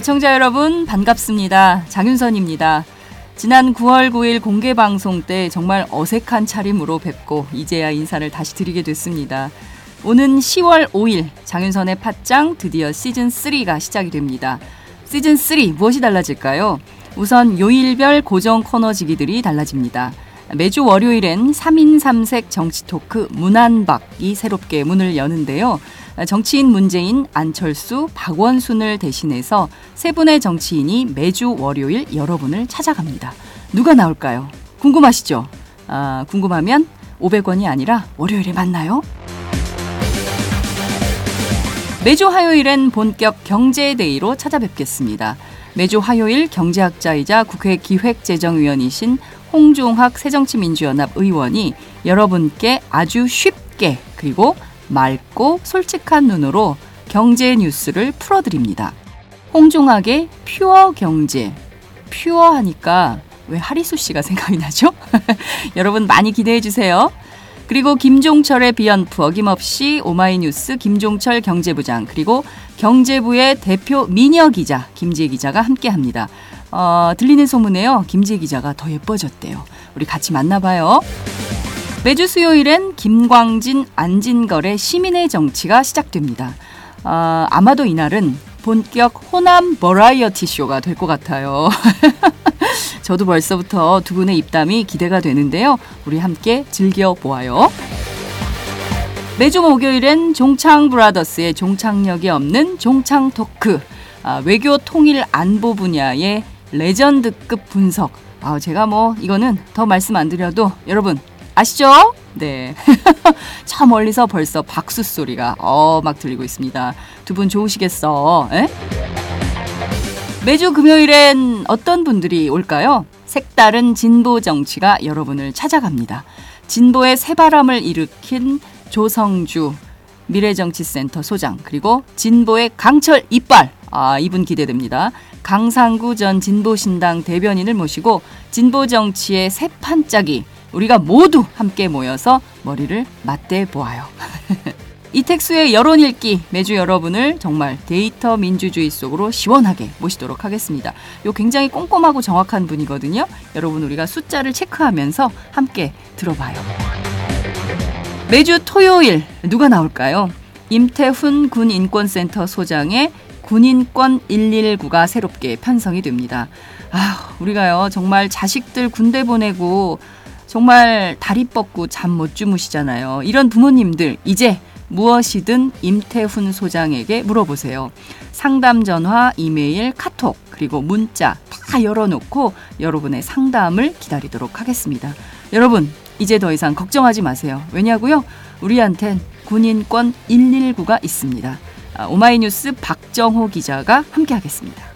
애청자 여러분 반갑습니다. 장윤선입니다. 지난 9월 9일 공개 방송 때 정말 어색한 차림으로 뵙고 이제야 인사를 다시 드리게 됐습니다. 오는 10월 5일 장윤선의 팟짱 드디어 시즌 3가 시작이 됩니다. 시즌 3 무엇이 달라질까요? 우선 요일별 고정 코너지기들이 달라집니다. 매주 월요일엔 3인 3색 정치 토크 문안박이 새롭게 문을 여는데요. 정치인 문재인, 안철수, 박원순을 대신해서 세 분의 정치인이 매주 월요일 여러분을 찾아갑니다. 누가 나올까요? 궁금하시죠? 아, 궁금하면 500원이 아니라 월요일에 만나요. 매주 화요일엔 본격 경제데이로 찾아뵙겠습니다. 매주 화요일 경제학자이자 국회 기획재정위원이신 홍종학 새정치민주연합 의원이 여러분께 아주 쉽게 그리고 맑고 솔직한 눈으로 경제 뉴스를 풀어드립니다. 홍종학의 퓨어 경제. 퓨어 하니까 왜 하리수 씨가 생각이 나죠? 여러분 많이 기대해 주세요. 그리고 김종철의 비연프 어김없이 오마이뉴스 김종철 경제부장 그리고 경제부의 대표 미녀 기자 김지혜 기자가 함께합니다. 어, 들리는 소문에요. 김지혜 기자가 더 예뻐졌대요. 우리 같이 만나봐요. 매주 수요일엔 김광진, 안진걸의 시민의 정치가 시작됩니다. 어, 아마도 이날은 본격 호남 버라이어티 쇼가 될 것 같아요. 저도 벌써부터 두 분의 입담이 기대가 되는데요. 우리 함께 즐겨보아요. 매주 목요일엔 종창 브라더스의 종착역이 없는 종창 토크. 아, 외교 통일 안보 분야의 레전드급 분석. 아, 제가 뭐 이거는 더 말씀 안 드려도 여러분 아시죠? 네. 저 멀리서 벌써 박수 소리가 어 막 들리고 있습니다. 두 분 좋으시겠어? 에? 매주 금요일엔 어떤 분들이 올까요? 색다른 진보 정치가 여러분을 찾아갑니다. 진보의 새바람을 일으킨 조성주 미래정치센터 소장 그리고 진보의 강철 이빨 아 이분 기대됩니다. 강상구 전 진보신당 대변인을 모시고 진보 정치의 새 판짜기 우리가 모두 함께 모여서 머리를 맞대 보아요. 이택수의 여론 읽기 매주 여러분을 정말 데이터 민주주의 속으로 시원하게 모시도록 하겠습니다. 요 굉장히 꼼꼼하고 정확한 분이거든요. 여러분 우리가 숫자를 체크하면서 함께 들어봐요. 매주 토요일 누가 나올까요? 임태훈 군인권센터 소장의 군인권 119가 새롭게 편성이 됩니다. 아, 우리가요 정말 자식들 군대 보내고 정말 다리 뻗고 잠 못 주무시잖아요. 이런 부모님들 이제 무엇이든 임태훈 소장에게 물어보세요. 상담 전화, 이메일, 카톡, 그리고 문자 다 열어놓고 여러분의 상담을 기다리도록 하겠습니다. 여러분, 이제 더 이상 걱정하지 마세요. 왜냐고요? 우리한텐 군인권 119가 있습니다. 아, 오마이뉴스 박정호 기자가 함께하겠습니다.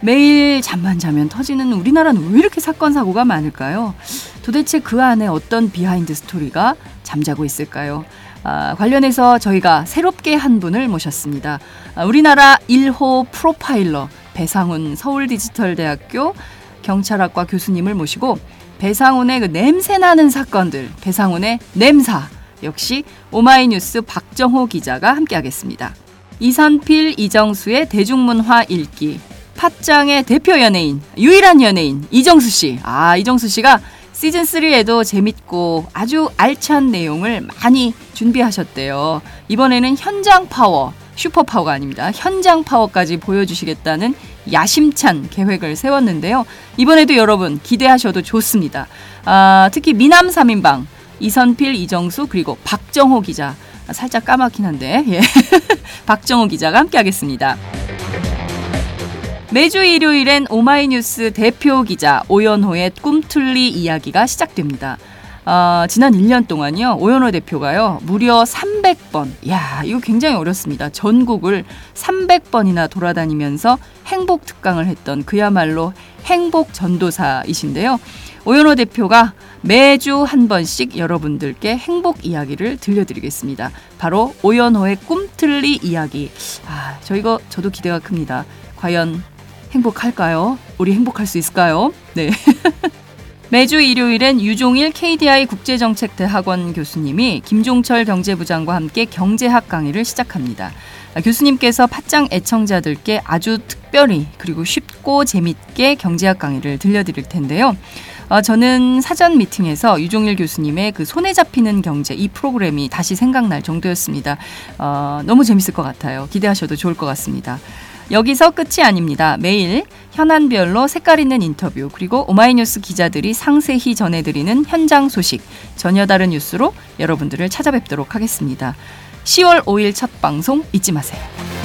매일 잠만 자면 터지는 우리나라는 왜 이렇게 사건 사고가 많을까요? 도대체 그 안에 어떤 behind 스토리가 잠자고 있을까요? 아, 관련해서 저희가 새롭게 한 분을 모셨습니다. 아, 우리나라 1호 프로파일러 배상훈 서울디지털대학교 경찰학과 교수님을 모시고 배상훈의 그 냄새 나는 사건들, 배상훈의 냄사 역시 오마이뉴스 박정호 기자가 함께하겠습니다. 이선필, 이정수의 대중문화 읽기 팟짱의 대표 연예인, 유일한 연예인 이정수 씨. 아, 이정수 씨가 시즌 3에도 재밌고 아주 알찬 내용을 많이 준비하셨대요. 이번에는 현장 파워, 슈퍼 파워가 아닙니다. 현장 파워까지 보여주시겠다는 야심찬 계획을 세웠는데요. 이번에도 여러분 기대하셔도 좋습니다. 아, 특히 미남 3인방 이선필, 이정수 그리고 박정호 기자 살짝 까맣긴 한데 예. 박정호 기자가 함께하겠습니다. 매주 일요일엔 오마이뉴스 대표 기자 오연호의 꿈틀리 이야기가 시작됩니다. 어, 지난 1년 동안요, 오연호 대표가요, 무려 300번, 야 이거 굉장히 어렵습니다. 전국을 300번이나 돌아다니면서 행복 특강을 했던 그야말로 행복 전도사이신데요. 오연호 대표가 매주 한 번씩 여러분들께 행복 이야기를 들려드리겠습니다. 바로 오연호의 꿈틀리 이야기. 아, 저 이거 저도 기대가 큽니다. 과연 행복할까요? 우리 행복할 수 있을까요? 네. 매주 일요일엔 유종일 KDI 국제정책대학원 교수님이 김종철 경제부장과 함께 경제학 강의를 시작합니다. 교수님께서 팟짱 애청자들께 아주 특별히 그리고 쉽고 재밌게 경제학 강의를 들려드릴 텐데요. 어, 저는 사전 미팅에서 유종일 교수님의 그 손에 잡히는 경제 이 프로그램이 다시 생각날 정도였습니다. 어, 너무 재밌을 것 같아요. 기대하셔도 좋을 것 같습니다. 여기서 끝이 아닙니다. 매일 현안별로 색깔 있는 인터뷰 그리고 오마이뉴스 기자들이 상세히 전해드리는 현장 소식 전혀 다른 뉴스로 여러분들을 찾아뵙도록 하겠습니다. 10월 5일 첫 방송 잊지 마세요.